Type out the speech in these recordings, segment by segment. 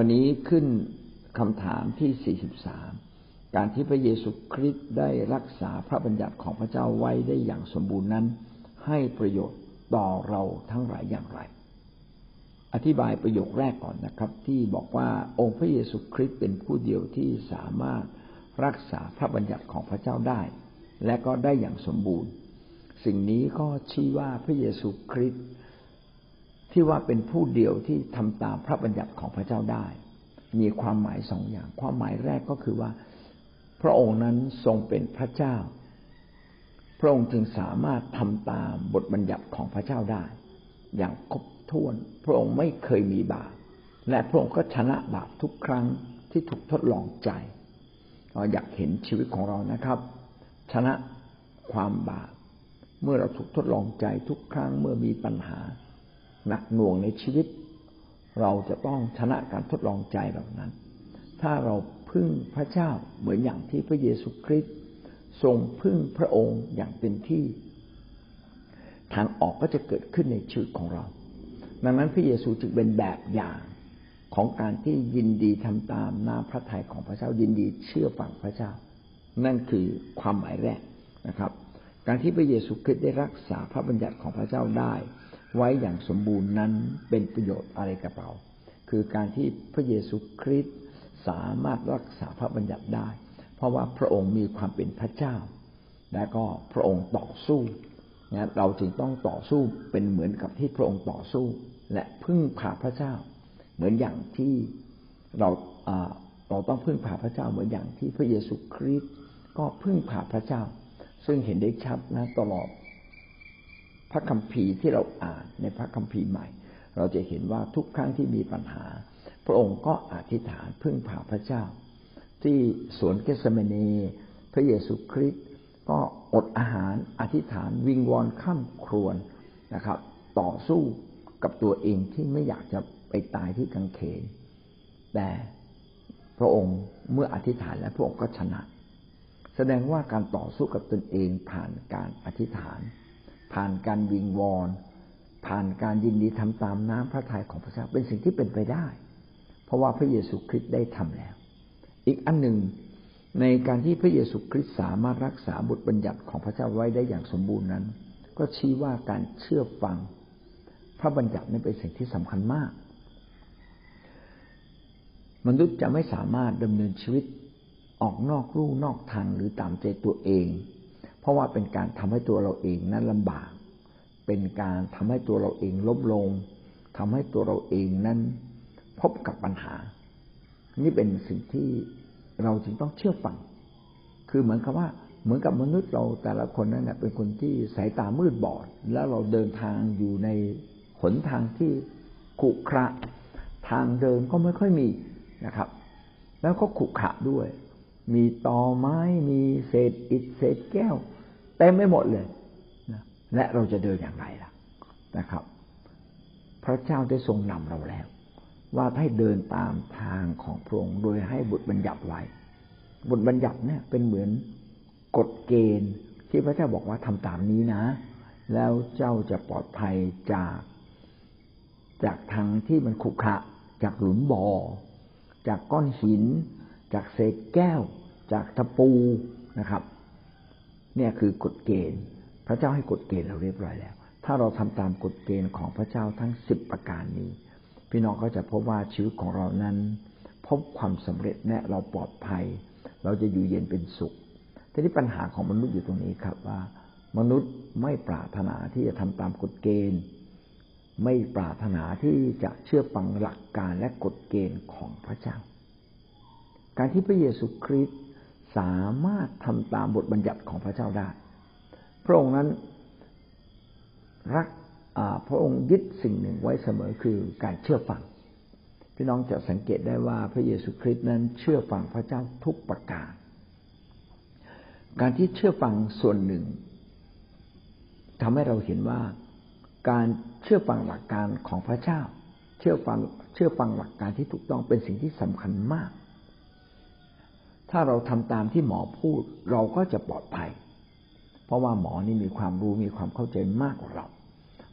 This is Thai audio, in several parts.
วันนี้ขึ้นคำถามที่ 43 การที่พระเยซูคริสต์ได้รักษาพระบัญญัติของพระเจ้าไว้ได้อย่างสมบูรณ์นั้น ให้ประโยชน์ต่อเราทั้งหลายอย่างไร อธิบายประโยคแรกก่อนนะครับ ที่บอกว่าองค์พระเยซูคริสต์เป็นผู้เดียวที่สามารถรักษาพระบัญญัติของพระเจ้าได้ และก็ได้อย่างสมบูรณ์ สิ่งนี้ก็ชี้ว่าพระเยซูคริสต์ ที่ว่าเป็นผู้เดียวที่ทำตามพระบัญญัติของพระเจ้าได้ มีความหมายสองอย่าง ความหมายแรกก็คือว่า พระองค์นั้นทรงเป็นพระเจ้า พระองค์จึงสามารถทำตามบทบัญญัติของพระเจ้าได้ อย่างครบถ้วน พระองค์ไม่เคยมีบาปและพระองค์ก็ชนะบาปทุกครั้งที่ถูกทดลองใจเราอยากเห็นชีวิตของเรานะครับ ชนะความบาปเมื่อเราถูกทดลองใจทุกครั้งเมื่อมีปัญหา หนักหน่วงในชีวิต เราจะต้องชนะการทดลองใจเหล่านั้น ถ้าเราพึ่งพระเจ้าเหมือนอย่างที่พระเยซูคริสต์ทรงพึ่งพระองค์อย่างเต็มที่ ทางออกก็จะเกิดขึ้นในชีวิตของเรา ดังนั้นพระเยซูจึงเป็นแบบอย่างของการที่ยินดีทำตามน้ำพระทัยของพระเจ้ายินดีเชื่อฟังพระเจ้า นั่นคือความหมายแรกนะครับ การที่พระเยซูคริสต์ได้รักษาพระบัญญัติของพระเจ้าได้ ไว้อย่างสมบูรณ์นั้นเป็นประโยชน์อะไรกับเราคือการที่พระเยซูคริสต์สามารถรักษาพระบัญญัติได้ เพราะว่าพระองค์มีความเป็นพระเจ้า และก็พระองค์ต่อสู้นะเราจึงต้องต่อสู้เป็นเหมือนกับที่พระองค์ต่อสู้ และพึ่งพาพระเจ้า เหมือนอย่างที่เราเราต้องพึ่งพาพระเจ้า เหมือนอย่างที่พระเยซูคริสต์ก็พึ่งพาพระเจ้า ซึ่งเห็นได้ชัดนะตลอด พระคัมภีร์ที่เราอ่านในพระคัมภีร์ใหม่ เราจะเห็นว่าทุกครั้งที่มีปัญหา พระองค์ก็อธิษฐานพึ่งพาพระเจ้า ที่สวนเกสเมนีพระเยซูคริสต์ก็อดอาหารอธิษฐานวิงวอนข้ามครวนนะครับ ต่อสู้กับตัวเองที่ไม่อยากจะไปตายที่กังเขน แต่พระองค์เมื่ออธิษฐานแล้วพระองค์ก็ชนะ แสดงว่าการต่อสู้กับตนเองผ่านการอธิษฐาน ผ่านการวิงวอนผ่านการยินดีทำตามน้ำพระทัยของพระเจ้าเป็นสิ่งที่เป็นไปได้ เพราะว่าพระเยซูคริสต์ได้ทำแล้ว อีกอันหนึ่งในการที่พระเยซูคริสต์สามารถรักษาบุตรบัญญัติของพระเจ้าไว้ได้อย่างสมบูรณ์นั้น ก็ชี้ว่าการเชื่อฟัง พระบัญญัตินั้นเป็นสิ่งที่สำคัญมาก มนุษย์จะไม่สามารถดำเนินชีวิตออกนอกลู่นอกทางหรือตามใจตัวเอง เพราะว่าเป็นการทำให้ตัวเราเองนั้นลำบาก เป็นการทำให้ตัวเราเองล้มลงทำให้ตัวเราเองนั้นพบกับปัญหา นี่เป็นสิ่งที่เราจึงต้องเชื่อฟัง คือเหมือนกับว่าเหมือนกับมนุษย์เราแต่ละคนนั้นเป็นคนที่สายตามืดบอด แล้วเราเดินทางอยู่ในหนทางที่ขรุขระ ทางเดินก็ไม่ค่อยมีนะครับ แล้วก็ขรุขระด้วย มีตอไม้ มีเศษอิฐเศษแก้วเต็มไม่หมดเลยนะและเราจะเดินอย่างไรล่ะนะครับ พระเจ้าได้ทรงนำเราแล้ว ว่าให้เดินตามทางของพระองค์โดยให้บุตรบัญญัติไว้บุตรบัญญัติเนี่ยเป็นเหมือนกฎเกณฑ์ที่พระเจ้าบอกว่าทำตามนี้นะ แล้วเจ้าจะปลอดภัยจากจากทางที่มันขุขะ จากหลุมบ่อ จากก้อนหิน จากเศษแก้ว จากตะปูนะครับ เนี่ยคือกฎเกณฑ์ พระเจ้าให้กฎเกณฑ์เราเรียบร้อยแล้ว ถ้าเราทำตามกฎเกณฑ์ของพระเจ้าทั้งสิบประการนี้ พี่น้องก็จะพบว่าชีวิตของเรานั้น พบความสำเร็จแน่เราปลอดภัย เราจะอยู่เย็นเป็นสุขแต่ที่ปัญหาของมนุษย์อยู่ตรงนี้ครับว่า มนุษย์ไม่ปรารถนาที่จะทำตามกฎเกณฑ์ ไม่ปรารถนาที่จะเชื่อฟังหลักการและกฎเกณฑ์ของพระเจ้า การที่พระเยซูคริสต์ สามารถทำตามบทบัญญัติของพระเจ้าได้ พระองค์นั้นรักพระองค์ยึดสิ่งหนึ่งไว้เสมอคือการเชื่อฟัง พี่น้องจะสังเกตได้ว่าพระเยซูคริสต์นั้นเชื่อฟังพระเจ้าทุกประการ การที่เชื่อฟังส่วนหนึ่งทำให้เราเห็นว่าการเชื่อฟังหลักการของพระเจ้า เชื่อฟังเชื่อฟังหลักการที่ถูกต้องเป็นสิ่งที่สำคัญมาก ถ้าเราทำตามที่หมอพูด เราก็จะปลอดภัย เพราะว่าหมอนี่มีความรู้มีความเข้าใจมากกว่าเรา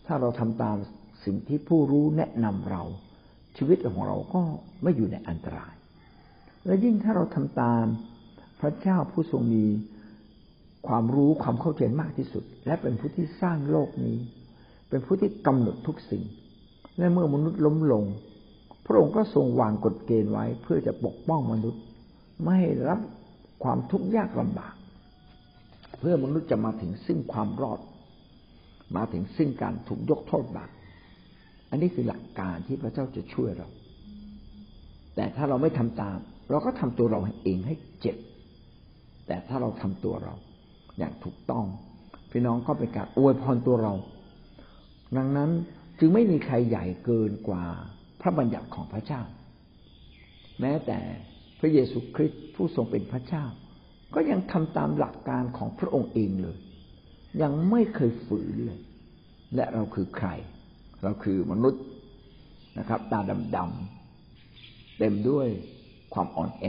ถ้าเราทำตามสิ่งที่ผู้รู้แนะนำเรา ชีวิตของเราก็ไม่อยู่ในอันตราย และยิ่งถ้าเราทำตามพระเจ้าผู้ทรงมีความรู้ความเข้าใจมากที่สุด และเป็นผู้ที่สร้างโลกนี้ เป็นผู้ที่กำหนดทุกสิ่ง และเมื่อมนุษย์ล้มลง พระองค์ก็ทรงวางกฎเกณฑ์ไว้เพื่อจะปกป้องมนุษย์ ไม่ให้รับความทุกข์ยากลำบาก เพื่อมนุษย์จะมาถึงซึ่งความรอด มาถึงซึ่งการถูกยกโทษบาปอันนี้คือหลักการที่พระเจ้าจะช่วยเรา แต่ถ้าเราไม่ทำตาม เราก็ทำตัวเราเองให้เจ็บ แต่ถ้าเราทำตัวเรา อย่างถูกต้อง พี่น้องก็เป็นการอวยพรตัวเรา ดังนั้นจึงไม่มีใครใหญ่เกินกว่าพระบัญญัติของพระเจ้า แม้แต่ พระเยซูคริสต์ผู้ทรงเป็นพระเจ้า ก็ยังทำตามหลักการของพระองค์เองเลย ยังไม่เคยฝืนเลย และเราคือใคร เราคือมนุษย์นะครับ ตาดำๆเต็มด้วยความอ่อนแอ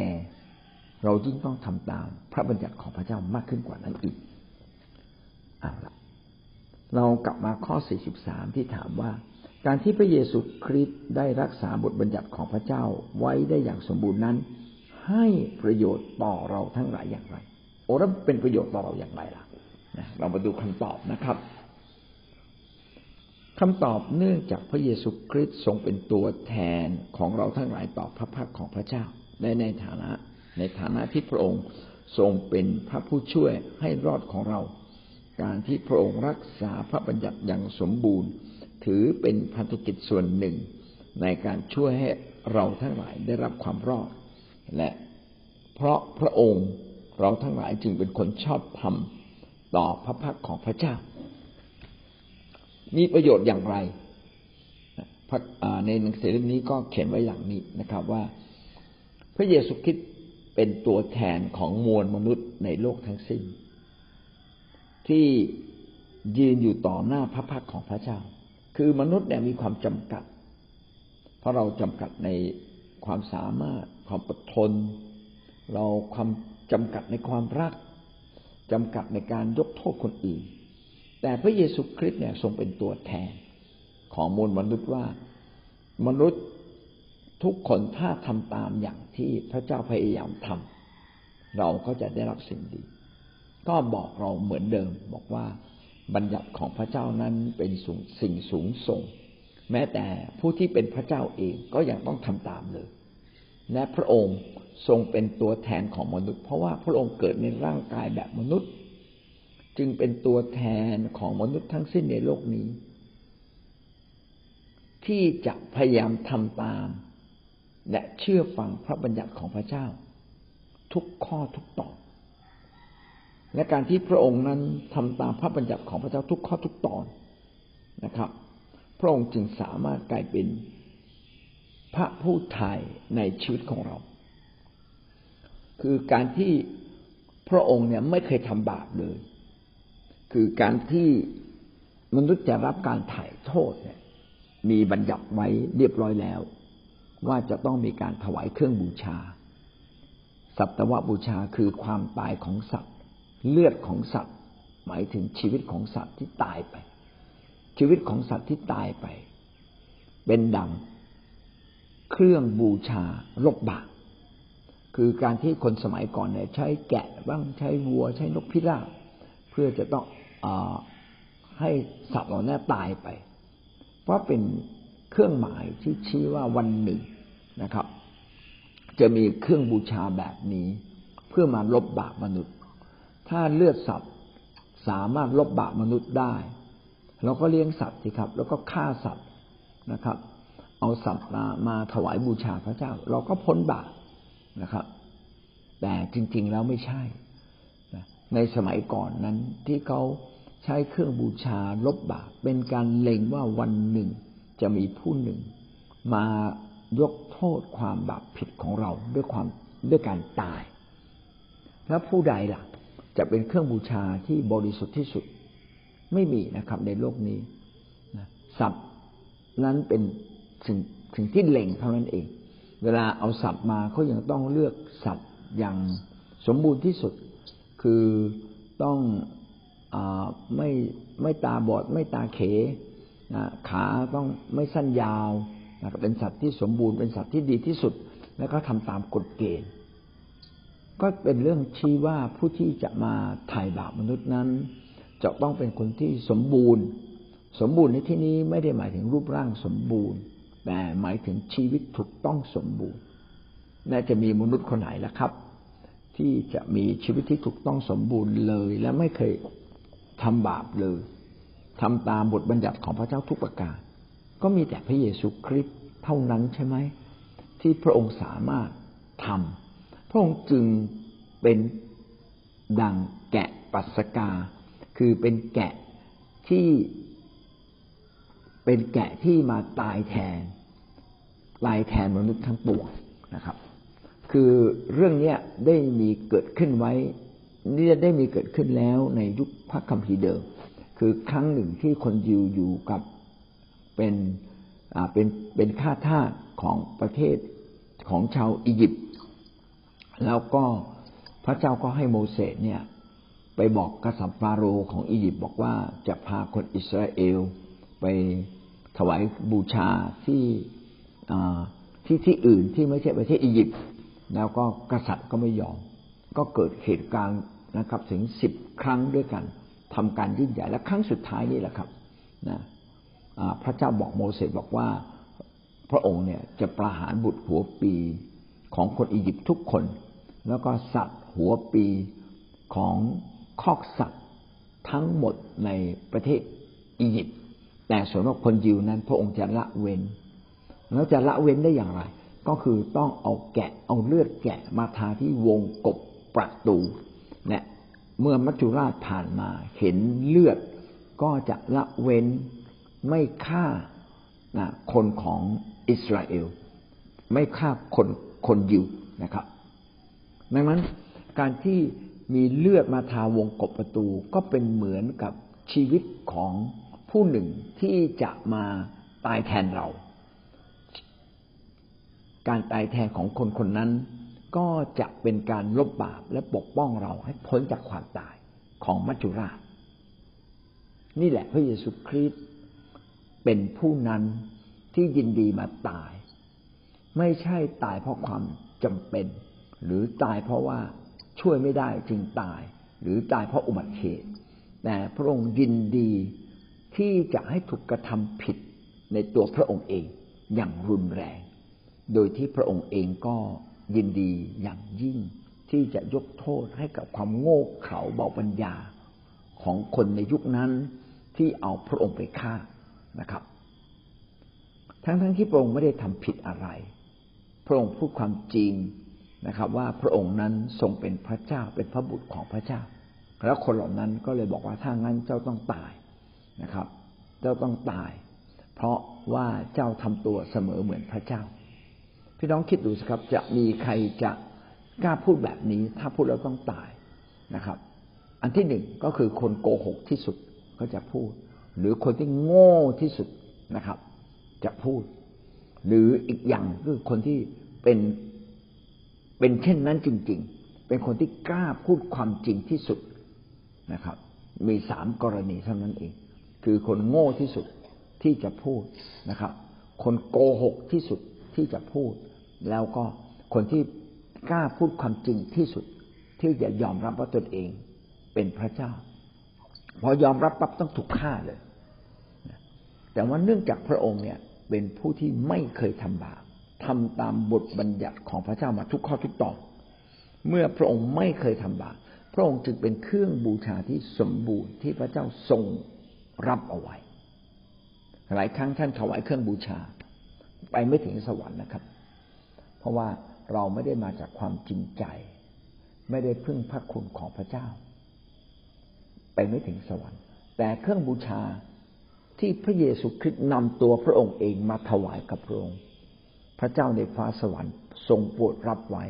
เรายิ่งต้องทำตามพระบัญญัติของพระเจ้ามากขึ้นกว่านั้นอีกเอาละเรากลับมาข้อ 43 ที่ถามว่า การที่พระเยซูคริสต์ได้รักษาบทบัญญัติของพระเจ้าไว้ได้อย่างสมบูรณ์นั้น ให้ประโยชน์ต่อเราทั้งหลายอย่างไร โอ้แล้วเป็นประโยชน์ต่อเราอย่างไรล่ะเรามาดูคำตอบนะครับคำตอบเนื่องจากพระเยซูคริสต์ทรงเป็นตัวแทนของเราทั้งหลายต่อพระพักของพระเจ้าในในฐานะ ในฐานะที่พระองค์ทรงเป็นพระผู้ช่วยให้รอดของเรา การที่พระองค์รักษาพระบัญญัติอย่างสมบูรณ์ ถือเป็นพันธกิจส่วนหนึ่ง ในการช่วยให้เราทั้งหลายได้รับความรอด และเพราะพระองค์เราทั้งหลายจึงเป็นคนชอบธรรมต่อพระพักของพระเจ้า มีประโยชน์อย่างไรในหนังสือเล่มนี้ก็เขียนไว้อย่างนี้นะครับว่า พระเยซูคริสต์เป็นตัวแทนของมวลมนุษย์ในโลกทั้งสิ้น ที่ยืนอยู่ต่อหน้าพระพักของพระเจ้า คือมนุษย์เนี่ยมีความจำกัด เพราะเราจำกัดในความสามารถ ความอดทน เราความจำกัดในความรักจำกัดในการยกโทษคนอื่น แต่พระเยซูคริสต์เนี่ยทรงเป็นตัวแทน ของมวลมนุษย์ว่า มนุษย์ทุกคนถ้าทำตามอย่างที่พระเจ้าพยายามทำเราก็จะได้รับสิ่งดี ก็บอกเราเหมือนเดิม บอกว่าบัญญัติของพระเจ้านั้นเป็นสิ่งสูงส่ง แม้แต่ผู้ที่เป็นพระเจ้าเองก็ยังต้องทำตามเลย และพระองค์ทรงเป็นตัวแทนของมนุษย์ เพราะว่าพระองค์เกิดในร่างกายแบบมนุษย์ จึงเป็นตัวแทนของมนุษย์ทั้งสิ้นในโลกนี้ ที่จะพยายามทำตาม และเชื่อฟังพระบัญญัติของพระเจ้า ทุกข้อทุกตอนและการที่พระองค์นั้นทำตามพระบัญญัติของพระเจ้าทุกข้อทุกตอนนะครับ พระองค์จึงสามารถกลายเป็น พระผู้ไทยในชีวิตของเรา คือการที่พระองค์เนี่ยไม่เคยทำบาปเลย คือการที่มนุษย์จะรับการถ่ายโทษเนี่ยมีบัญญัติไว้เรียบร้อยแล้ว ว่าจะต้องมีการถวายเครื่องบูชา สัตวบูชาคือความตายของสัตว์ เลือดของสัตว์ หมายถึงชีวิตของสัตว์ที่ตายไป ชีวิตของสัตว์ที่ตายไป เป็นดัง เครื่องบูชาลบบาปคือการที่คนสมัยก่อนเนี่ยใช้แกะบ้างใช้วัวใช้นกพิราบเพื่อจะต้องอให้สัตว์เหล่านี้ตายไป เพราะเป็นเครื่องหมายที่ชี้ว่าวันหนึ่งนะครับ จะมีเครื่องบูชาแบบนี้ เพื่อมาลบบาปมนุษย์ ถ้าเลือดสัตว์สามารถลบบาปมนุษย์ได้ เราก็เลี้ยงสัตว์สิครับ แล้วก็ฆ่าสัตว์นะครับ เอาสัตว์มามาถวายบูชาพระเจ้า เราก็พ้นบาปนะครับ แต่จริง ๆ แล้วไม่ใช่ ในสมัยก่อนนั้นที่เขาใช้เครื่องบูชาลบบาปเป็นการเล็งว่าวันหนึ่งจะมีผู้หนึ่ง มายกโทษความบาปผิดของเราด้วยความด้วยการตาย แล้วผู้ใดล่ะ จะเป็นเครื่องบูชาที่บริสุทธิ์ที่สุดไม่มีนะครับ ในโลกนี้สัตว์นั้นเป็น สิ่งสิ่งที่เล่งเท่านั้นเอง เวลาเอาสัตว์มาเขายังต้องเลือกสัตว์อย่างสมบูรณ์ที่สุด คือต้องอไม่ไม่ตาบอด ไม่ตาเขขาต้องไม่สั้นยาวนะครับเป็นสัตว์ที่สมบูรณ์เป็นสัตว์ที่ดีที่สุด แล้วก็ทำตามกฎเกณฑ์ ก็เป็นเรื่องชี้ว่าผู้ที่จะมาถ่ายบาปมนุษย์นั้น จะต้องเป็นคนที่สมบูรณ์ สมบูรณ์ในที่นี้ไม่ได้หมายถึงรูปร่างสมบูรณ์ แต่หมายถึงชีวิตถูกต้องสมบูรณ์น่าจะมีมนุษย์คนไหนล่ะครับ ที่จะมีชีวิตที่ถูกต้องสมบูรณ์เลย และไม่เคยทำบาปเลยทำตามบทบัญญัติของพระเจ้าทุกประการ ก็มีแต่พระเยซูคริสต์เท่านั้นใช่ไหม ที่พระองค์สามารถทำพระองค์จึงเป็นดังแกะปัสกา คือเป็นแกะที่เป็นแกะที่มาตายแทน ตายแทนมนุษย์ทั้งปวงนะครับ คือเรื่องนี้ได้มีเกิดขึ้นไว้นี่ได้มีเกิดขึ้นแล้วในยุคพระคัมภีร์เดิม คือครั้งหนึ่งที่คนยิวอยู่กับเป็นอ่าเป็นเป็นข้าทาสของประเทศของชาวอียิปต์แล้วก็พระเจ้าก็ให้โมเสสเนี่ยไปบอกกษัตริย์ฟาโรห์ของอียิปต์บอกว่าจะพาคนอิสราเอลไปถวายบูชาที่ ที่ที่อื่นที่ไม่ใช่ประเทศอียิปต์แล้วก็กษัตริย์ก็ไม่ยอม ก็เกิดเหตุการณ์นะครับ ถึงสิบครั้งด้วยกันทำการยิ่งใหญ่และครั้งสุดท้ายนี่แหละครับนะพระเจ้าบอกโมเสสบอกว่า พระองค์เนี่ยจะประหารบุตรหัวปีของคนอียิปต์ทุกคน แล้วก็สัตว์หัวปีของคอกสัตว์ทั้งหมดในประเทศอียิปต์แต่ส่วนของคนยิวนั้นพระองค์จะละเว้น แล้วจะละเว้นได้อย่างไร ก็คือต้องเอาแกะเอาเลือดแกะมาทาที่วงกบประตูเนี่ยเมื่อมัจจุราชผ่านมาเห็นเลือดก็จะละเว้นไม่ฆ่านะคนของอิสราเอล ไม่ฆ่าคนคนยิวนะครับ ดังนั้นการที่มีเลือดมาทาวงกบประตูก็เป็นเหมือนกับชีวิตของผู้หนึ่งที่จะมาตายแทนเรา การตายแทนของคนคนนั้น ก็จะเป็นการลบบาปและปกป้องเราให้พ้นจากความตายของมัจจุราช นี่แหละพระเยซูคริสต์เป็นผู้นั้นที่ยินดีมาตาย ไม่ใช่ตายเพราะความจำเป็น หรือตายเพราะว่าช่วยไม่ได้จึงตาย หรือตายเพราะอุบัติเหตุแต่พระองค์ยินดีที่จะให้ถูกกระทำผิดในตัวพระองค์เองอย่างรุนแรง โดยที่พระองค์เองก็ยินดีอย่างยิ่งที่จะยกโทษให้กับความโง่เขลาเบาปัญญาของคนในยุคนั้นที่เอาพระองค์ไปฆ่านะครับ ทั้งๆทที่พระองค์ไม่ได้ทำผิดอะไร พระองค์พูดความจริงนะครับ ว่าพระองค์นั้นทรงเป็นพระเจ้าเป็นพระบุตรของพระเจ้า แล้วคนเหล่านั้นก็เลยบอกว่าถ้างั้นเจ้าต้องตายนะครับ เจ้าต้องตาย เพราะว่าเจ้าทำตัวเสมอเหมือนพระเจ้า พี่น้องคิดดูสิครับ จะมีใครจะกล้าพูดแบบนี้ ถ้าพูดแล้วต้องตายนะครับ อันที่หนึ่งก็คือคนโกหกที่สุดก็จะพูด หรือคนที่โง่ที่สุดนะครับ จะพูด หรืออีกอย่างคือคนที่เป็นเป็นเช่นนั้นจริง ๆ เป็นคนที่กล้าพูดความจริงที่สุดนะครับ มีสามกรณีเท่านั้นเอง คือคนโง่ที่สุดที่จะพูดนะครับ คนโกหกที่สุด ที่จะพูด แล้วก็คนที่กล้าพูดความจริงที่สุดที่จะยอมรับว่าตนเองเป็นพระเจ้า พอยอมรับปั๊บต้องถูกฆ่าเลย แต่ว่าเนื่องจากพระองค์เนี่ยเป็นผู้ที่ไม่เคยทำบาปทำตามบทบัญญัติของพระเจ้ามาทุกข้อทุกตอน เมื่อพระองค์ไม่เคยทำบาปพระองค์จึงเป็นเครื่องบูชาที่สมบูรณ์ที่พระเจ้าทรงรับเอาไว้ หลายครั้งท่านถวายเครื่องบูชา ไปไม่ถึงสวรรค์นะครับ เพราะว่าเราไม่ได้มาจากความจริงใจ ไม่ได้พึ่งพระคุณของพระเจ้า ไปไม่ถึงสวรรค์ แต่เครื่องบูชาที่พระเยซูคริสต์นำตัวพระองค์เองมาถวายกับพระองค์ พระเจ้าในฟ้าสวรรค์ทรงโปรดรับไว้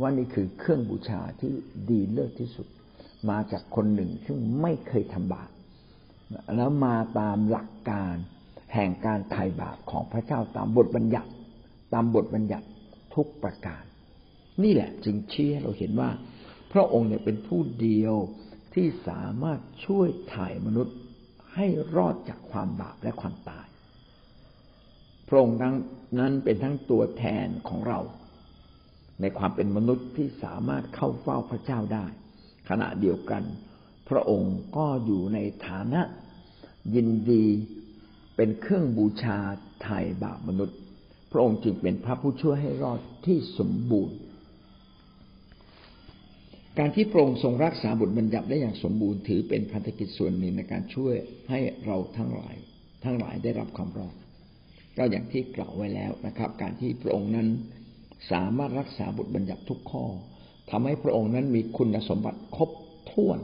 ว่านี่คือเครื่องบูชาที่ดีเลิศที่สุด มาจากคนหนึ่งซึ่งไม่เคยทำบาปแล้วมาตามหลักการ แห่งการไถ่บาปของพระเจ้าตามบทบัญญัติ ตามบทบัญญัติทุกประการ นี่แหละจึงชี้ให้เราเห็นว่า พระองค์เนี่ยเป็นผู้เดียวที่สามารถช่วยถ่ายมนุษย์ให้รอดจากความบาปและความตาย พระองค์ทั้งนั้นเป็นทั้งตัวแทนของเรา ในความเป็นมนุษย์ที่สามารถเข้าเฝ้าพระเจ้าได้ ขณะเดียวกัน พระองค์ก็อยู่ในฐานะยินดี เป็นเครื่องบูชาไถ่บาปมนุษย์ พระองค์จึงเป็นพระผู้ช่วยให้รอดที่สมบูรณ์ การที่พระองค์ทรงรักษาบทบัญญัติได้อย่างสมบูรณ์ถือเป็นพันธกิจส่วนหนึ่งในการช่วยให้เราทั้งหลาย ทั้งหลายได้รับความรอดก็อย่างที่กล่าวไว้แล้วนะครับ การที่พระองค์นั้นสามารถรักษาบทบัญญัติทุกข้อทำให้พระองค์นั้นมีคุณสมบัติครบถ้วน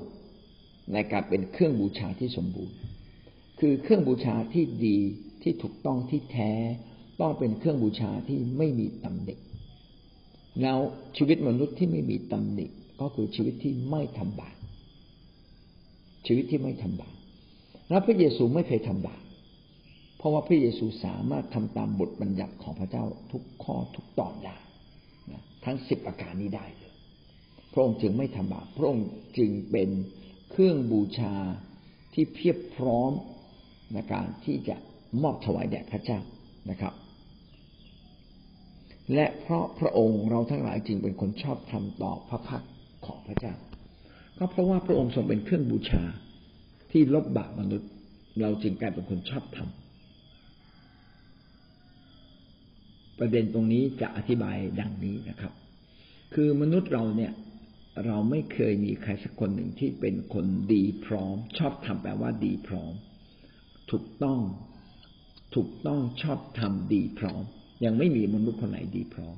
ในการเป็นเครื่องบูชาที่สมบูรณ์ คือเครื่องบูชาที่ดีที่ถูกต้องที่แท้ ต้องเป็นเครื่องบูชาที่ไม่มีตำหนิแล้วชีวิตมนุษย์ที่ไม่มีตำหนิก็คือชีวิตที่ไม่ทำบาปชีวิตที่ไม่ทำบาปแล้วพระเยซูไม่เคยทำบาปเพราะว่าพระเยซูสามารถทำตามบทบัญญัติของพระเจ้าทุกข้อทุกตอนได้ทั้งสิบอาการนี้ได้เลยพระองค์จึงไม่ทำบาปพระองค์จึงเป็นเครื่องบูชาที่เพียบพร้อม ในการที่จะมอบถวายแด่พระเจ้านะครับ และเพราะพระองค์เราทั้งหลายจึงเป็นคนชอบทำต่อพระพักของพระเจ้า ก็เพราะว่าพระองค์ทรงเป็นเครื่องบูชาที่ลบบาปมนุษย์ เราจึงกลายเป็นคนชอบทำประเด็นตรงนี้จะอธิบายดังนี้นะครับ คือมนุษย์เราเนี่ยเราไม่เคยมีใครสักคนหนึ่งที่เป็นคนดีพร้อม ชอบทำแปลว่าดีพร้อม ถูกต้อง ถูกต้องชอบทำดีพร้อม ยังไม่มีมนุษย์คนไหนดีพร้อม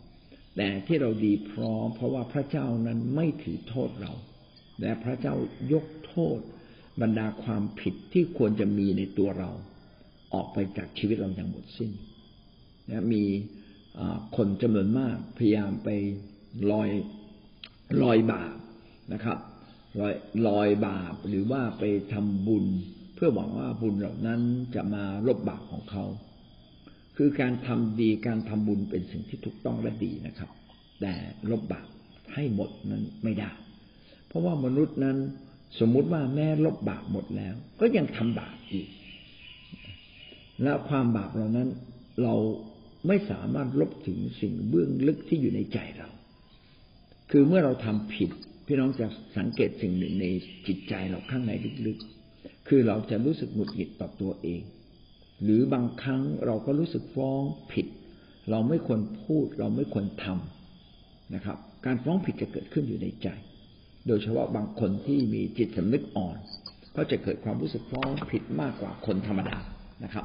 แต่ที่เราดีพร้อม เพราะว่าพระเจ้านั้นไม่ถือโทษเรา และพระเจ้ายกโทษ บรรดาความผิดที่ควรจะมีในตัวเรา ออกไปจากชีวิตเราอย่างหมดสิ้นนะมีคนจำนวนมากพยายามไปลอยลอยบาปนะครับลอยลอยบาปหรือว่าไปทำบุญ พื่อหวังว่าบุญเหล่านั้นจะมาลบบาปของเขา คือการทำดีการทำบุญเป็นสิ่งที่ถูกต้องและดีนะครับ แต่ลบบาปให้หมดนั้นไม่ได้ เพราะว่ามนุษย์นั้นสมมุติว่าแม่ลบบาปหมดแล้ว ก็ยังทำบาปอีก และความบาปเหล่านั้นเราไม่สามารถลบถึงสิ่งเบื้องลึกที่อยู่ในใจเรา คือเมื่อเราทำผิด พี่น้องจะสังเกตสิ่งหนึ่งในจิตใจเราข้างในลึกๆ คือเราจะรู้สึกหงุดหงิดต่อตัวเอง หรือบางครั้งเราก็รู้สึกฟ้องผิด เราไม่ควรพูด เราไม่ควรทำนะครับ การฟ้องผิดจะเกิดขึ้นอยู่ในใจ โดยเฉพาะบางคนที่มีจิตสำนึกอ่อน ก็จะเกิดความรู้สึกฟ้องผิดมากกว่าคนธรรมดานะครับ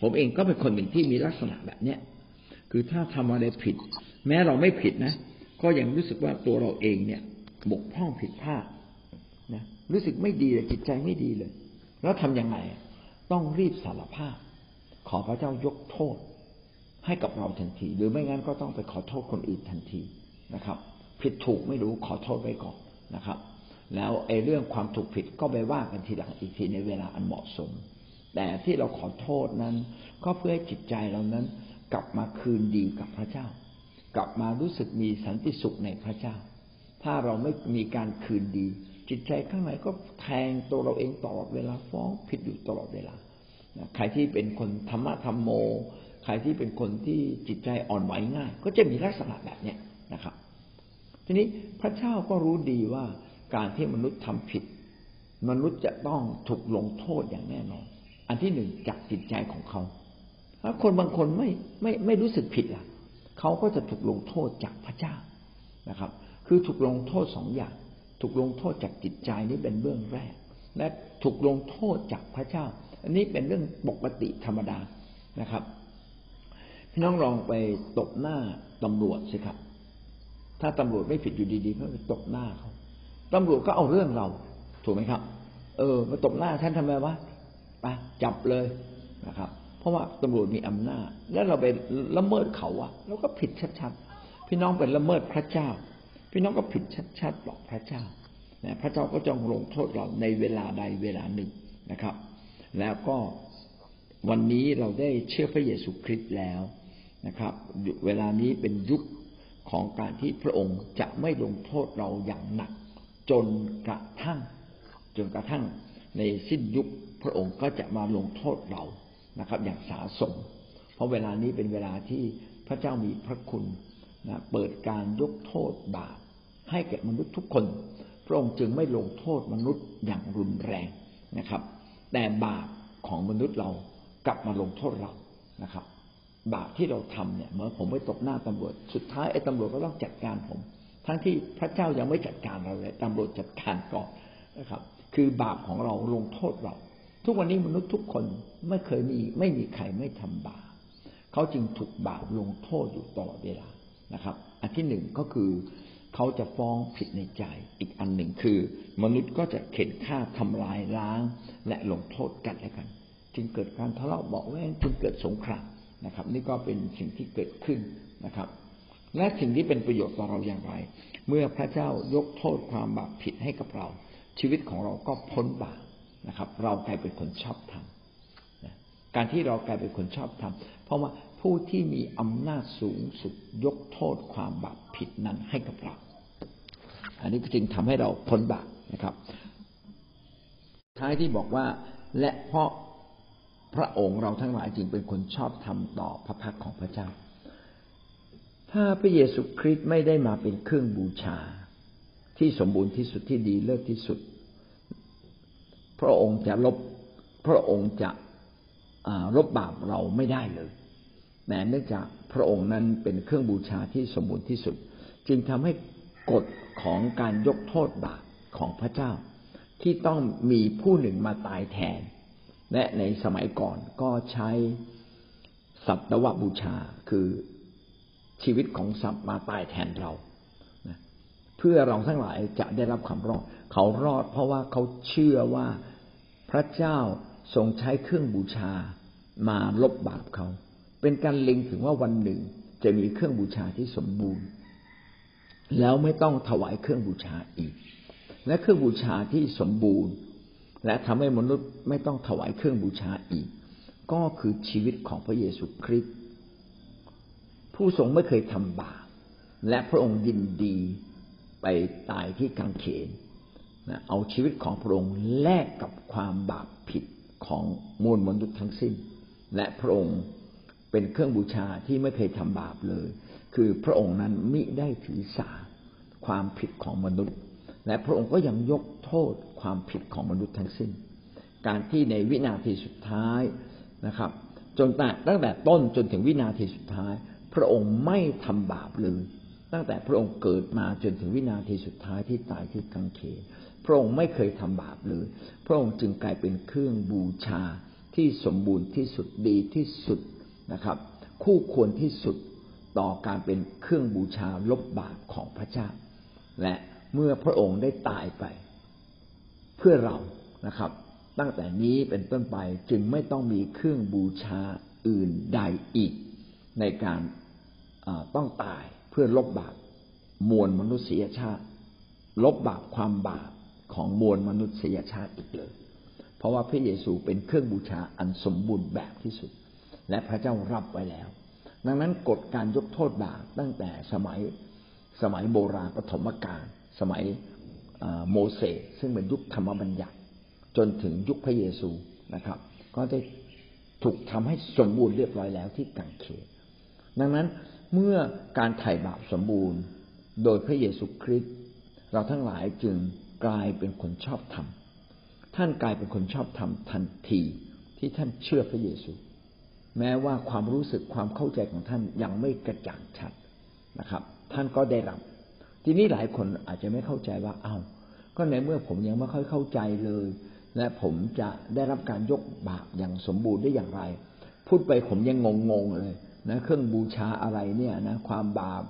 ผมเองก็เป็นคนหนึ่งที่มีลักษณะแบบเนี้ยคือถ้าทำอะไรผิด แม้เราไม่ผิดนะ ก็ยังรู้สึกว่าตัวเราเองเนี่ยบกพร่องผิดพลาดนะรู้สึกไม่ดีเลยจิตใจไม่ดีเลย แล้วทํำยังไงต้องรีบสารภาพ ขอพระเจ้ายกโทษให้กับเราทันที หรือไม่งั้นก็ต้องไปขอโทษคนอื่นทันทีนะครับ ผิดถูกไม่รู้ขอโทษไว้ก่อนนะครับ แล้วไอ้เรื่องความถูกผิดก็ไปว่ากันทีหลังอีกทีในเวลาอันเหมาะสม แต่ที่เราขอโทษนั้น ก็เพื่อให้จิตใจเรานั้น กลับมาคืนดีกับพระเจ้า กลับมารู้สึกมีสันติสุขในพระเจ้า ถ้าเราไม่มีการคืนดี จิตใจข้างในก็แทงตัวเราเองตลอดเวลาฟ้องผิดอยู่ตลอดเวลาใครที่เป็นคนธรรมะธรรมโม ใครที่เป็นคนที่จิตใจอ่อนไหวง่าย ก็จะมีลักษณะแบบนี้นะครับ ทีนี้พระเจ้าก็รู้ดีว่าการที่มนุษย์ทำผิด มนุษย์จะต้องถูกลงโทษอย่างแน่นอน อันที่หนึ่งจากจิตใจของเขาถ้าคนบางคนไม่ไม่ไม่รู้สึกผิดล่ะ เขาก็จะถูกลงโทษจากพระเจ้านะครับ คือถูกลงโทษสองอย่าง ถูกลงโทษจากจิตใจนี่เป็นเบื้องแรก และถูกลงโทษจากพระเจ้า อันนี้เป็นเรื่องปกติธรรมดานะครับพี่น้องลองไปตบหน้าตำรวจสิครับ ถ้าตำรวจไม่ผิดอยู่ดีๆก็ไปตบหน้าเขาตำรวจก็เอาเรื่องเรา ถูกไหมครับ เออมาตบหน้าท่านทำไมวะไปจับเลยนะครับ เพราะว่าตำรวจมีอำนาจ แล้วเราไปละเมิดเขาอะเราก็ผิดชัดๆพี่น้องเป็นละเมิดพระเจ้า พี่น้องก็ผิดชัดๆบอกพระเจ้าพระเจ้าก็จะลงโทษเราในเวลาใดเวลาหนึ่งนะครับ แล้วก็วันนี้เราได้เชื่อพระเยซูคริสต์แล้วนะครับ เวลานี้เป็นยุคของการที่พระองค์จะไม่ลงโทษเราอย่างหนัก จนกระทั่ง จนกระทั่งในสิ้นยุคพระองค์ก็จะมาลงโทษเรานะครับ อย่างสาสม เพราะเวลานี้เป็นเวลาที่พระเจ้ามีพระคุณ นะเปิดการยกโทษบาปให้แก่มนุษย์ทุกคน พระองค์จึงไม่ลงโทษมนุษย์อย่างรุนแรงนะครับ แต่บาปของมนุษย์เรากลับมาลงโทษเรานะครับ บาปที่เราทำเนี่ยเมื่อผมไปตกหน้าตำรวจ สุดท้ายไอ้ตำรวจก็ต้องจัดการผม ทั้งที่พระเจ้ายังไม่จัดการเราเลยตำรวจจัดการก่อนนะครับ คือบาปของเราลงโทษเรา ทุกวันนี้มนุษย์ทุกคนไม่เคยมีไม่มีใครไม่ทำบาปเขาจึงถูกบาปลงโทษอยู่ตลอดเวลา นะครับ อันที่หนึ่งก็คือเขาจะฟ้องผิดในใจ อีกอันหนึ่งคือ มนุษย์ก็จะเข็นฆ่าทำลายล้าง และลงโทษกันและกัน จึงเกิดการทะเลาะเบาแวงจึงเกิดสงครามนะครับ นี่ก็เป็นสิ่งที่เกิดขึ้นนะครับ และสิ่งที่เป็นประโยชน์ต่อเราอย่างไร เมื่อพระเจ้ายกโทษความบาปผิดให้กับเรา ชีวิตของเราก็พ้นบาปนะครับ เรากลายเป็นคนชอบธรรมการที่เรากลายเป็นคนชอบธรรมเพราะว่า ผู้ที่มีอำนาจสูงสุดยกโทษความบาปผิดนั้นให้กับเรา อันนี้จึงทำให้เราพ้นบาปนะครับ ท้ายที่บอกว่า และเพราะพระองค์เราทั้งหลายจึงเป็นคนชอบธรรมต่อพระพักของพระเจ้า ถ้าพระเยซูคริสต์ไม่ได้มาเป็นเครื่องบูชา ที่สมบูรณ์ที่สุดที่ดีเลิศที่สุด พระองค์จะลบพระองค์จะลบบาปเราไม่ได้เลย แต่เนื่องจากพระองค์นั้นเป็นเครื่องบูชาที่สมบูรณ์ที่สุด จึงทำให้กฎของการยกโทษบาปของพระเจ้า ที่ต้องมีผู้หนึ่งมาตายแทน และในสมัยก่อนก็ใช้สัตวบูชาคือชีวิตของสัตว์มาตายแทนเราเพื่อเราทั้งหลายจะได้รับความรอด เขารอดเพราะว่าเขาเชื่อว่าพระเจ้าทรงใช้เครื่องบูชามาลบบาปเขา เป็นการเล็งถึงว่าวันหนึ่งจะมีเครื่องบูชาที่สมบูรณ์ แล้วไม่ต้องถวายเครื่องบูชาอีก และเครื่องบูชาที่สมบูรณ์ และทำให้มนุษย์ไม่ต้องถวายเครื่องบูชาอีก ก็คือชีวิตของพระเยซูคริสต์ผู้ทรงไม่เคยทำบาปและพระองค์ยินดีไปตายที่กางเขนเอาชีวิตของพระองค์แลกกับความบาปผิดของมวลมนุษย์ทั้งสิ้น และพระองค์ เป็นเครื่องบูชาที่ไม่เคยทำบาปเลย คือพระองค์นั้นมิได้ถือสาความผิดของมนุษย์ และพระองค์ก็ยังยกโทษความผิดของมนุษย์ทั้งสิ้น การที่ในวินาทีสุดท้ายนะครับ จนตั้งแต่ต้นจนถึงวินาทีสุดท้าย พระองค์ไม่ทำบาปเลยตั้งแต่พระองค์เกิดมาจนถึงวินาทีสุดท้ายที่ตายที่กังเขนพระองค์ไม่เคยทำบาปเลย พระองค์จึงกลายเป็นเครื่องบูชาที่สมบูรณ์ที่สุดดีที่สุด นะครับ คู่ควรที่สุดต่อการเป็นเครื่องบูชาลบบาปของพระเจ้า และเมื่อพระองค์ได้ตายไป เพื่อเรานะครับ ตั้งแต่นี้เป็นต้นไปจึงไม่ต้องมีเครื่องบูชาอื่นใดอีก ในการต้องตายเพื่อลบบาปมวลมนุษยชาติ ลบบาปความบาปของมวลมนุษยชาติอีกเลย เพราะว่าพระเยซูเป็นเครื่องบูชาอันสมบูรณ์แบบที่สุด และพระเจ้ารับไว้แล้ว ดังนั้นกฎการยกโทษบาปตั้งแต่สมัยสมัยโบราณปฐมกาลสมัยโมเสสซึ่งเป็นยุคธรรมบัญญัติ จนถึงยุคพระเยซูนะครับ ก็ได้ถูกทำให้สมบูรณ์เรียบร้อยแล้วที่กังเขนดังนั้นเมื่อการไถ่บาปสมบูรณ์โดยพระเยซูคริสต์เราทั้งหลายจึงกลายเป็นคนชอบธรรม ท่านกลายเป็นคนชอบธรรมทันทีที่ท่านเชื่อพระเยซู แม้ว่าความรู้สึกความเข้าใจของท่านยังไม่กระจ่างชัดนะครับ ท่านก็ได้รับ ทีนี้หลายคนอาจจะไม่เข้าใจว่าเอา้าก็ในเมื่อผมยังไม่ค่อยเข้าใจเลย และผมจะได้รับการยกบาปอย่างสมบูรณ์ได้อย่างไร พูดไปผมยังงงๆเลยนะเครื่องบูชาอะไรเนี่ยนะความบาป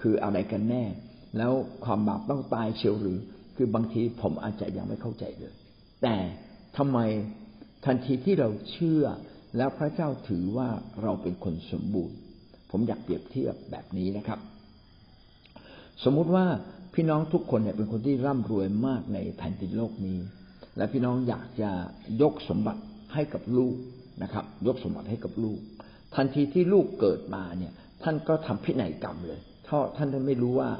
คืออะไรกันแน่ แล้วความบาปต้องตายเชียวหรือ คือบางทีผมอาจจะยังไม่เข้าใจเลย แต่ทำไมทันทีที่เราเชื่อ แล้วพระเจ้าถือว่าเราเป็นคนสมบูรณ์ ผมอยากเปรียบเทียบแบบนี้นะครับ สมมุติว่าพี่น้องทุกคนเนี่ยเป็นคนที่ร่ำรวยมากในแผ่นดินโลกนี้ และพี่น้องอยากจะยกสมบัติให้กับลูกนะครับ ยกสมบัติให้กับลูก ทันทีที่ลูกเกิดมาเนี่ย ท่านก็ทำพินัยกรรมเลยเพราะท่านไม่รู้ว่า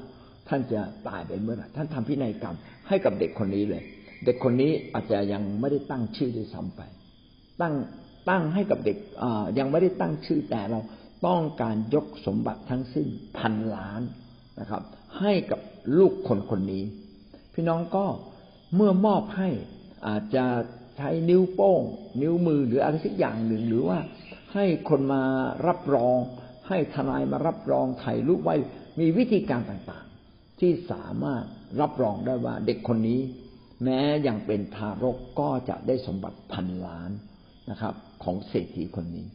ท่านจะตายไปเมื่อไหร่ท่านทำพินัยกรรมให้กับเด็กคนนี้เลย เด็กคนนี้อาจจะยังไม่ได้ตั้งชื่อด้วยซ้ำไป ตั้ง ตั้งให้กับเด็กยังไม่ได้ตั้งชื่อแต่เราต้องการยกสมบัติทั้งสิ้นพันล้านนะครับ ให้กับลูกคนคนนี้ พี่น้องก็เมื่อมอบให้อาจจะใช้นิ้วโป้ง นิ้วมือหรืออะไรสักอย่างหนึ่งหรือว่า ให้คนมารับรอง ให้ทนายมารับรองถ่ายรูปไว้มีวิธีการต่างๆ ที่สามารถรับรองได้ว่าเด็กคนนี้ แม้ยังเป็นทารกก็จะได้สมบัติพันล้านนะครับของเศรษฐีคนนี้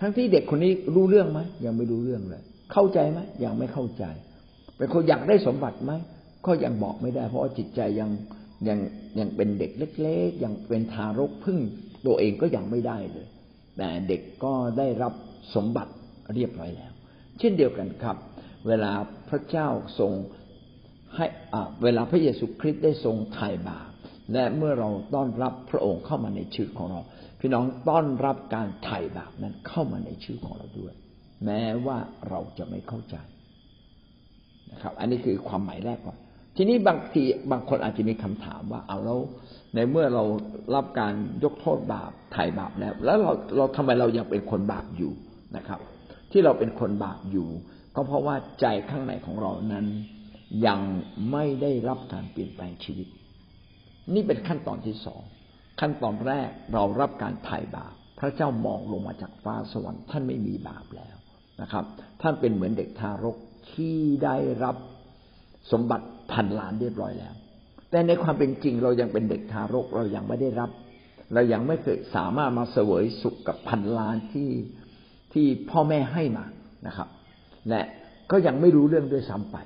ทั้งที่เด็กคนนี้รู้เรื่องไหมยังไม่รู้เรื่องเลย เข้าใจไหมยังไม่เข้าใจเป็นคนอยากได้สมบัติไหมก็ยังบอกไม่ได้ เพราะาจิตใจยังยังยังเป็นเด็กเล็ก ๆ ยังเป็นทารกพึ่งตัวเองก็ยังไม่ได้เลย แต่เด็กก็ได้รับสมบัติเรียบร้อยแล้ว เช่นเดียวกันครับ เวลาพระเจ้าทรงให้เวลาพระเยซูคริสต์ได้ทรงไถ่บาปและเมื่อเราต้อนรับพระองค์เข้ามาในชีวิตของเรา พี่น้องต้อนรับการไถ่บาปนั้นเข้ามาในชีวิตของเราด้วย แม้ว่าเราจะไม่เข้าใจนะครับ อันนี้คือความหมายแรกก่อน ทีนี้บางทีบางคนอาจจะมีคำถามว่าเอาแล้วในเมื่อเรารับการยกโทษบาปไถ่บาปแล้ว แล้วเราเราทำไมเรายังเป็นคนบาปอยู่นะครับ ที่เราเป็นคนบาปอยู่ ก็เพราะว่าใจข้างในของเรานั้น ยังไม่ได้รับการเปลี่ยนแปลงชีวิต นี่เป็นขั้นตอนที่สอง ขั้นตอนแรกเรารับการไถ่บาป พระเจ้ามองลงมาจากฟ้าสวรรค์ท่านไม่มีบาปแล้วนะครับ ท่านเป็นเหมือนเด็กทารกที่ได้รับสมบัติพันล้านเรียบร้อยแล้ว แต่ในความเป็นจริงเรายังเป็นเด็กทารกเรายังไม่ได้รับ เรายังไม่เคยสามารถมาเสวยสุขกับพันล้านที่ที่พ่อแม่ให้มานะครับ และก็ยังไม่รู้เรื่องด้วยซ้ำไป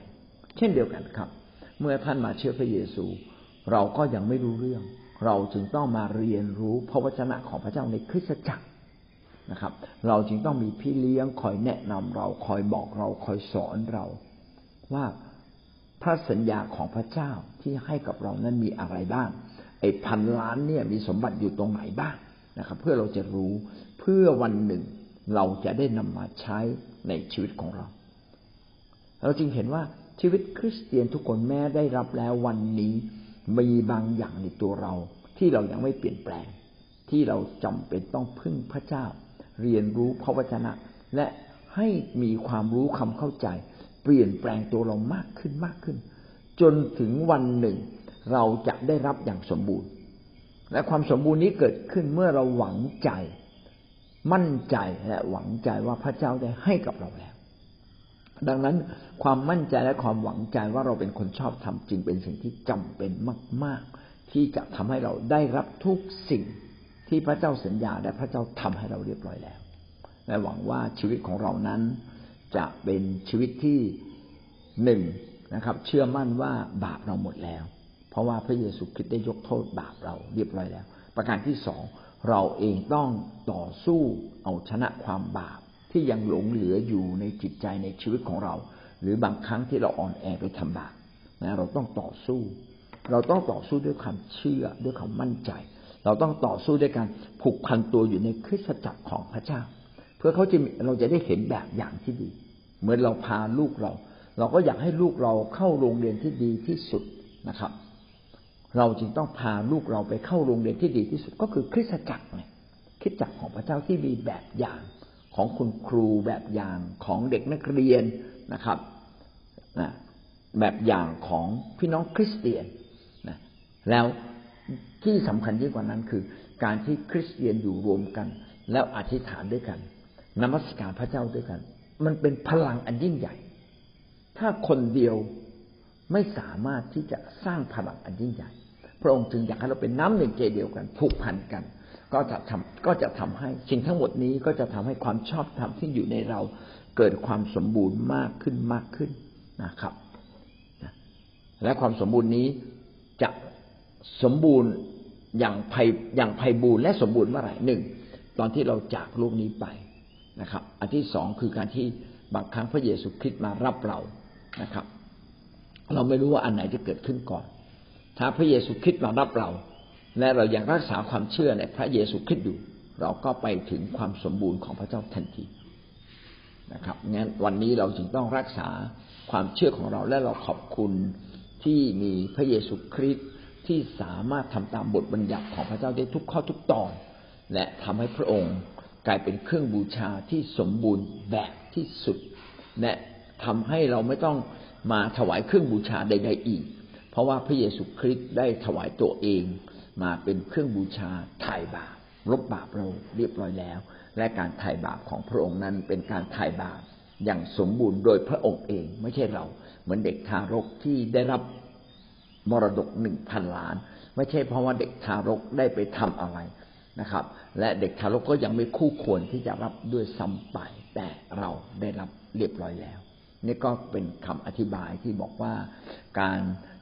เช่นเดียวกันครับ เมื่อท่านมาเชื่อพระเยซู เราก็ยังไม่รู้เรื่อง เราจึงต้องมาเรียนรู้พระวจนะของพระเจ้าในคริสตจักรนะครับ เราจึงต้องมีพี่เลี้ยงคอยแนะนำเราคอยบอกเราคอยสอนเรา ว่าพระสัญญาของพระเจ้าที่ให้กับเรานั้นมีอะไรบ้าง ไอ้พันล้านเนี่ยมีสมบัติอยู่ตรงไหนบ้างนะครับ เพื่อเราจะรู้เพื่อวันหนึ่งเราจะได้นำมาใช้ในชีวิตของเรา เราจึงเห็นว่าชีวิตคริสเตียนทุกคนแม้ได้รับแล้ววันนี้ มีบางอย่างในตัวเรา ที่เรายังไม่เปลี่ยนแปลง ที่เราจำเป็นต้องพึ่งพระเจ้า เรียนรู้พระวจนะ และให้มีความรู้คำเข้าใจ เปลี่ยนแปลงตัวเรามากขึ้นมากขึ้น จนถึงวันหนึ่ง เราจะได้รับอย่างสมบูรณ์ และความสมบูรณ์นี้เกิดขึ้นเมื่อเราหวังใจ มั่นใจและหวังใจว่าพระเจ้าได้ให้กับเราแล้ว ดังนั้นความมั่นใจและความหวังใจว่าเราเป็นคนชอบทำจริงเป็นสิ่งที่จำเป็นมาก ๆ ที่จะทำให้เราได้รับทุกสิ่งที่พระเจ้าสัญญาและพระเจ้าทำให้เราเรียบร้อยแล้ว และหวังว่าชีวิตของเรานั้นจะเป็นชีวิตที่หนึ่งนะครับ เชื่อมั่นว่าบาปเราหมดแล้ว เพราะว่าพระเยซูคริสต์ได้ยกโทษบาปเราเรียบร้อยแล้ว ประการที่สองเราเองต้องต่อสู้เอาชนะความบาป ที่ยังหลงเหลืออยู่ในจิตใจในชีวิตของเรา หรือบางครั้งที่เราอ่อนแอไปทำบาปนะเราต้องต่อสู้ เราต้องต่อสู้ด้วยความเชื่อด้วยความมั่นใจ เราต้องต่อสู้ด้วยการผูกพันตัวอยู่ในคริสตจักรของพระเจ้า เพื่อเขาจะเราจะได้เห็นแบบอย่างที่ดี เหมือนเราพาลูกเรา เราก็อยากให้ลูกเราเข้าโรงเรียนที่ดีที่สุดนะครับ เราจึงต้องพาลูกเราไปเข้าโรงเรียนที่ดีที่สุดก็คือคริสตจักรเนี่ยคริสตจักรของพระเจ้าที่มีแบบอย่าง ของคุณครูแบบอย่างของเด็กนักเรียนนะครับนะแบบอย่างของพี่น้องคริสเตียนนะแล้วที่สำคัญยิ่งกว่านั้นคือ การที่คริสเตียนอยู่รวมกัน แล้วอธิษฐานด้วยกันนมัสการพระเจ้าด้วยกัน มันเป็นพลังอันยิ่งใหญ่ ถ้าคนเดียวไม่สามารถที่จะสร้างพลังอันยิ่งใหญ่ พระองค์จึงอยากให้เราเป็นน้ำหนึ่งใจเดียวกันผูกพันกัน ก็จะทำก็จะทำให้สิ่งทั้งหมดนี้ก็จะทำให้ความชอบธรรมที่อยู่ในเราเกิดความสมบูรณ์มากขึ้นมากขึ้นนะครับ และความสมบูรณ์นี้จะสมบูรณ์อย่างไพอย่างไพบูรณ์และสมบูรณ์เมื่อไหร่หนึ่งตอนที่เราจากโลกนี้ไปนะครับ อันที่สองคือการที่บางครั้งพระเยซูคริสต์มารับเรานะครับ เราไม่รู้ว่าอันไหนจะเกิดขึ้นก่อน ถ้าพระเยซูคริสต์มารับเรา และเรายังรักษาความเชื่อในพระเยซูคริสต์อยู่ เราก็ไปถึงความสมบูรณ์ของพระเจ้าทันทีนะครับงั้นวันนี้เราจึงต้องรักษาความเชื่อของเราและเราขอบคุณที่มีพระเยซูคริสต์ที่สามารถทำตามบทบัญญัติของพระเจ้าได้ทุกข้อทุกตอน และทำให้พระองค์กลายเป็นเครื่องบูชาที่สมบูรณ์แบบที่สุด และทำให้เราไม่ต้องมาถวายเครื่องบูชาใด ๆ อีก เพราะว่าพระเยซูคริสต์ได้ถวายตัวเอง มาเป็นเครื่องบูชาไถ่บาปลบบาปเราเรียบร้อยแล้ว และการไถ่บาปของพระองค์นั้นเป็นการไถ่บาปอย่างสมบูรณ์โดยพระองค์เอง ไม่ใช่เรา เหมือนเด็กทารกที่ได้รับมรดกหนึ่งพันล้าน ไม่ใช่เพราะว่าเด็กทารกได้ไปทำอะไรนะครับ และเด็กทารกก็ยังไม่คู่ควรที่จะรับด้วยซ้ำไปแต่เราได้รับเรียบร้อยแล้ว นี่ก็เป็นคำอธิบายที่บอกว่าการ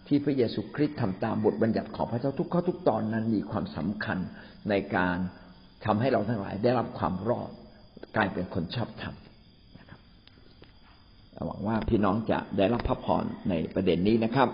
ที่พระเยซูคริสต์ทำตามบทบัญญัติของพระเจ้าทุกข้อทุกตอนนั้นมีความสำคัญในการทำให้เราทั้งหลายได้รับความรอดกลายเป็นคนชอบธรรมนะครับหวังว่าพี่น้องจะได้รับพระพรในประเด็นนี้นะครับ